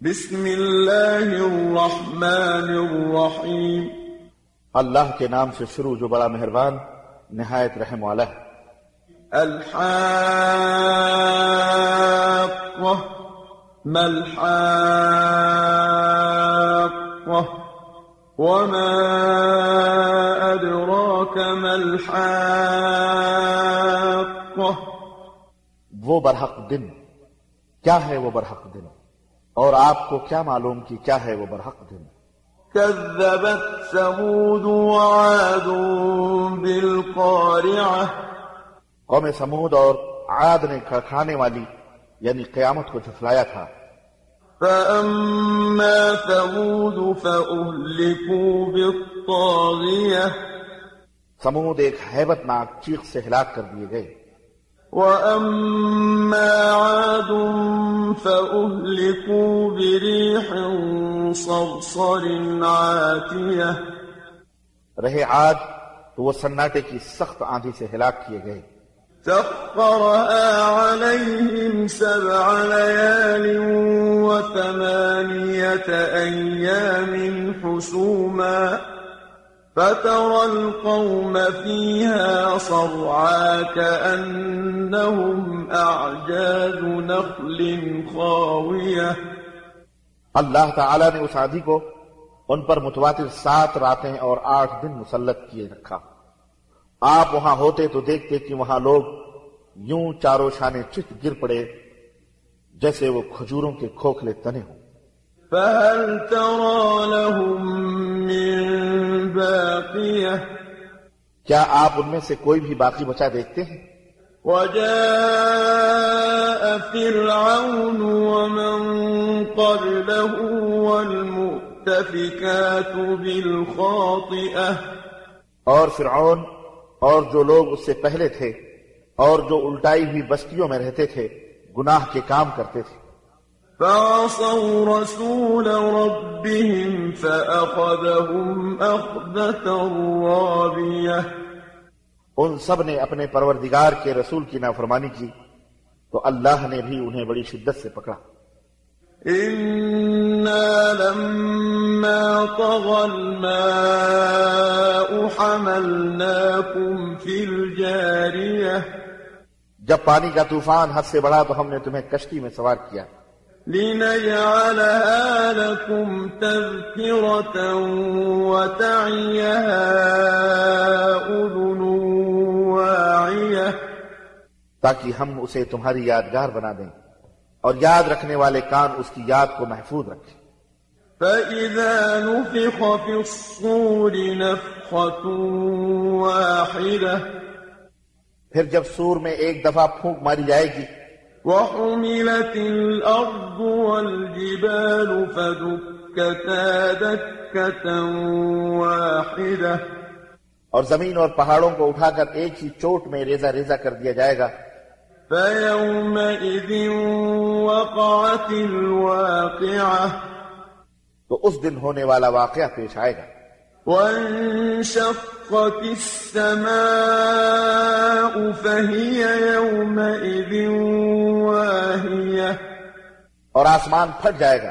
بسم الله الرحمن الرحيم. اللہ کے نام سے شروع جو بڑا مہربان نہایت رحم والا ہے۔ الحاقة ما الحاقة وما أدراك ما الحاقة وہ برحق دن۔ کیا ہے وہ برحق دن؟ اور آپ کو کیا معلوم کہ کیا ہے وہ برحق دن؟ كذبت ثمود وعاد بالقارعة. قوم سمود اور عاد نے کھڑکھانے والی یعنی قیامت کو جھٹلایا تھا۔ فأما ثمود فأهلكوا بالطاغية. سمود ایک حیبت ناک چیخ سے ہلاک کر دیے گئے۔ وأما عاد فأهلكوا بريح صرصر عاتية. رہے عاد تو وہ سناٹے کی سخت آندھی سے ہلاک کیے گئے۔ سخرها عليهم سبع ليال وثمانية أيام حسوما. فترى القوم فيها صرعا كأنهم أعجاز نخل خاوية. اللہ تعالی نے اس آندھی کو ان پر متواتر سات راتیں اور آٹھ دن مسلط کیے رکھا۔ آپ وہاں ہوتے تو دیکھتے کہ وہاں لوگ یوں چاروں شانے چت گر پڑے جیسے وہ کھجوروں کے کھوکھلے تنے ہوں۔ فهل ترى لهم من باقية؟ کیا آپ ان میں سے کوئی بھی باقی بچا دیکھتے ہیں؟ وجاء فرعون ومن قبله والمؤتفكات بالخاطئة. اور فرعون اور جو لوگ اس سے پہلے تھے اور جو الٹائی ہوئی بستیوں میں رہتے تھے گناہ کے کام کرتے تھے۔ فعصوا رسول ربهم فأخذهم أخذة رابية. ان سب نے اپنے پروردگار کے رسول کی نافرمانی کی تو اللہ نے بھی انہیں بڑی شدت سے پکڑا۔ إنا لما طغى الماء حملناكم في الجارية. جب پانی کا طوفان حد سے بڑھا تو ہم نے تمہیں کشتی میں سوار کیا۔ لنجعلها لكم تذكرة وتعيها أذن واعية تاکہ ہم اسے تمہاری یادگار بنا دیں اور یاد رکھنے والے کان اس کی یاد کو محفوظ رکھیں۔ فإذا نفخ في الصور نفخة واحدة پھر جب سور میں ایک دفعہ پھونک ماری جائے گی وحملت الأرض والجبال فدكتا دكة واحدة. اور زمین اور پہاڑوں کو اٹھا کر ایک ہی چوٹ میں ریزہ ریزہ کر دیا جائے گا۔ فيومئذ وقعت الواقعة. تو اس دن ہونے والا واقعہ پیش آئے گا۔ وانشقت السماء فهي يومئذ واهية. اور آسمان پھٹ جائے گا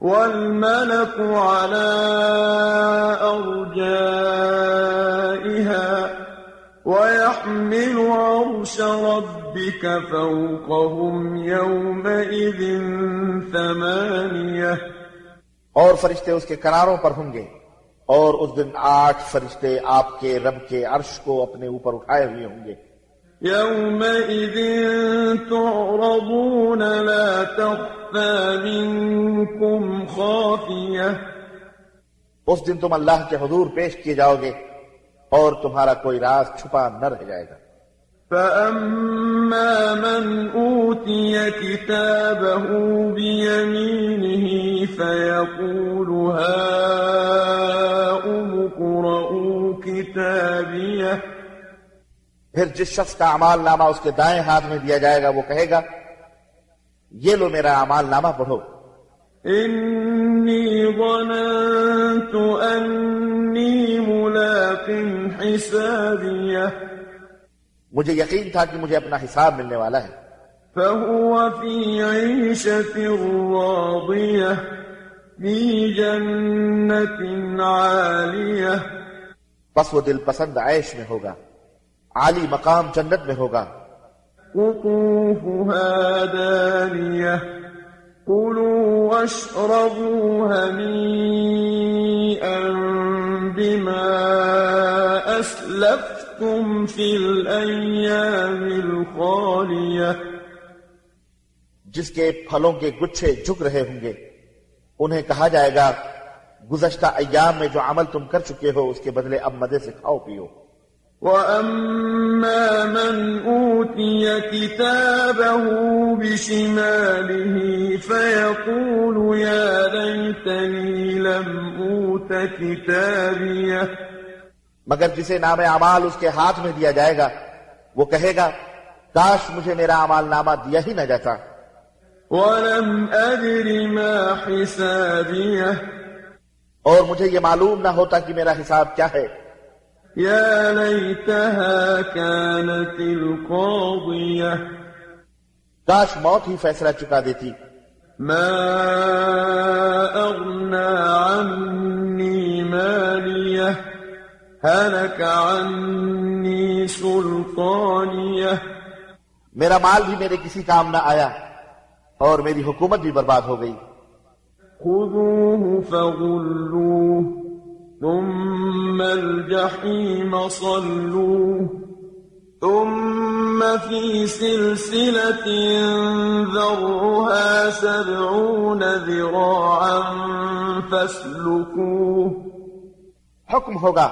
والملك على أرجائها ويحمل عرش ربك فوقهم يومئذ ثمانية. اور فرشتے اس کے کناروں پر ہوں گے اور اس دن آٹھ فرشتے آپ کے رب کے عرش کو اپنے اوپر اٹھائے ہوئے ہوں گے۔ يومئذ تعرضون لا تخفى منكم خافية۔ اس دن تم اللہ کے حضور پیش کیے جاؤ گے اور تمہارا کوئی راز چھپا نہ رہ جائے گا۔ فأما من أوتي كتابه بيمينه فيقول هاؤم اقرءوا كتابيه؟ پھر جس شخص کا اعمال نامہ اس کے دائیں ہاتھ میں دیا جائے گا وہ کہے گا یہ لو میرا اعمال نامہ پڑھو۔ إني ظننت أني ملاق حسابيه۔ مجھے یقین تھا کہ مجھے اپنا حساب ملنے والا ہے۔ فهو في عيشة راضية في جنة عالية. بس وہ دل پسند عیش میں ہوگا عالی مقام جنت میں ہوگا۔ قطوفها دانية كلوا واشربوا هنيئا بما أسلفتم في الأيام الخالية. جس کے پھلوں کے گچھے جھک رہے ہوں گے۔ انہیں کہا جائے گا گزشتہ ایام میں جو عمل تم کر چکے ہو اس کے بدلے اب مزے سے کھاؤ پیو۔ وَأَمَّا مَنْ أُوتِيَ كِتَابَهُ بِشِمَالِهِ فَيَقُولُ يَا لَيْتَنِي لَمْ أُوتَ كِتَابِيَهْ۔ مگر جسے نام اعمال اس کے ہاتھ میں دیا جائے گا وہ کہے گا کاش مجھے میرا عمال نامہ دیا ہی نہ جاتا۔ وَلَمْ أَدْرِ مَا حِسَابِيَهْ. اور مجھے یہ معلوم نہ ہوتا کہ میرا حساب کیا ہے۔ يا ليتها كانت القاضية کاش موت ہی فیصلہ چکا دیتی۔ ما أغنى عني مالية هلك عني سلطانية میرا مال بھی میرے کسی کام نہ آیا۔ اور میری حکومت بھی برباد ہو گئی۔ خذوه فغلوه ثم الجحيم صلوه ثم في سلسلة ذرها سبعون ذراعا فاسلكوه۔ حکم ہوگا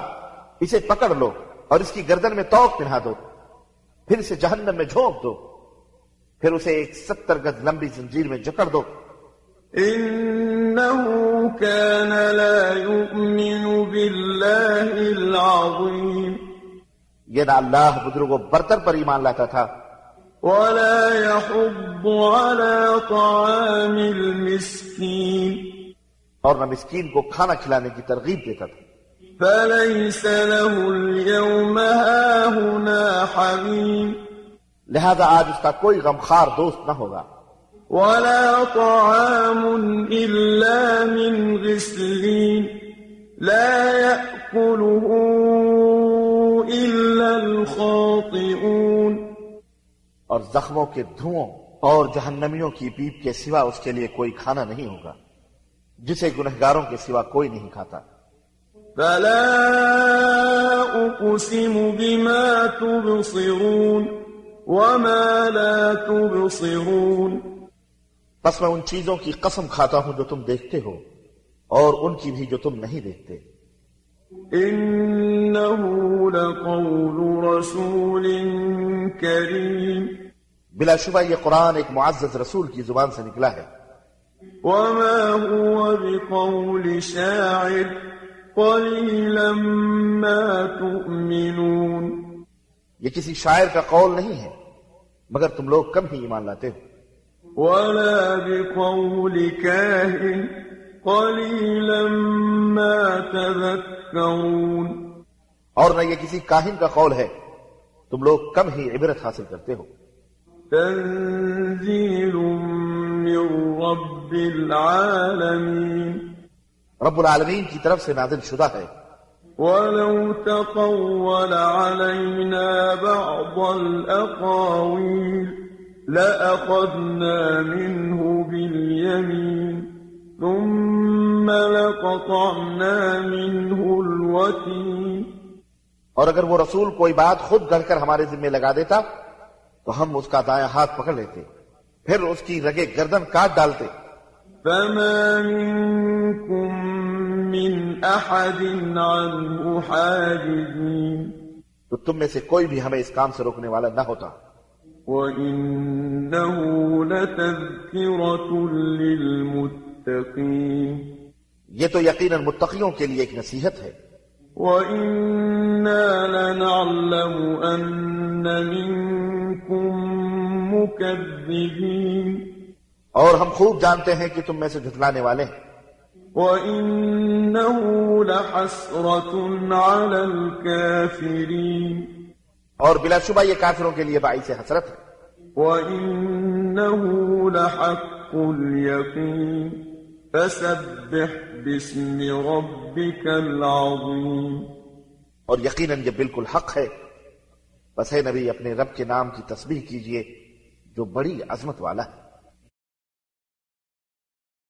اسے پکڑ لو اور اس کی گردن میں توق پہنا دو پھر اسے جہنم میں جھونک دو۔ پھر اسے ایک ستر گز لمبی زنجیر میں جکڑ دو۔ إنه كان لا يؤمن بالله العظيم یہ نہ اللہ بزرگ و برتر پر ایمان لاتا تھا۔ ولا يحض على طعام المسكين۔ اور نہ مسکین کو کھانا کھلانے کی ترغیب دیتا تھا۔ فليس له اليوم هاهنا حميم۔ لہذا آج اس کا کوئی غمخار دوست نہ ہوگا۔ ولا طعام إلا من غسلين لا يأكله إلا الخاطئون۔ اور زخموں کے دھوؤں اور جہنمیوں کی پیپ کے سوا اس کے لیے کوئی کھانا نہیں ہوگا جسے گنہگاروں کے سوا کوئی نہیں کھاتا۔ فلا أقسم بما تبصرون۔ وما لا تبصرون بس میں ان چیزوں کی قسم کھاتا ہوں جو تم دیکھتے ہو اور ان کی بھی جو تم نہیں دیکھتے۔ إنه لقول رسول كريم بلا شبہ یہ قرآن ایک معزز رسول کی زبان سے نکلا ہے۔ وما هو بقول شاعر قليلا ما تؤمنون یہ کسی شاعر کا قول نہیں ہے۔ مگر تم لوگ کم ہی ایمان لاتے ہو۔ ولا بقول كاهن قليلا ما تذكرون۔ اور نہ یہ کسی کاہن کا قول ہے۔ تم لوگ کم ہی عبرت حاصل کرتے ہو۔ تنزيل من رب العالمين۔ رب العالمین کی طرف سے نازل شدہ ہے۔ ولو تقول علينا بعض الأقاويل لأخذنا منه باليمين ثم لقطعنا منه الوتين اور اگر وہ رسول کوئی بات خود گھڑ کر ہمارے ذمے لگا دیتا تو ہم اس کا دایاں ہاتھ پکڑ لیتے پھر اس کی رگے گردن کاٹ ڈالتے۔ فما منكم من أحد عنه حاجزين تو تم میں سے کوئی بھی ہمیں اس کام سے روکنے والا نہ ہوتا۔ وإنه لتذكرة للمتقين. یہ تو یقیناً متقیوں کے لیے ایک نصیحت ہے۔ وإنا لنعلم أن منكم مكذبين. اور ہم خوب جانتے ہیں کہ تم میں سے جھٹلانے والے ہیں۔ وإنه لحسرة على الكافرين اور بلا شبہ یہ کافروں کے لیے باعث حسرت ہے۔ وإن إنه لحق اليقين فسبح باسم ربك العظيم اور یقیناً یہ بالکل حق ہے۔ بس ہے نبی اپنے رب کے نام کی تسبیح کیجیے جو بڑی عظمت والا ہے۔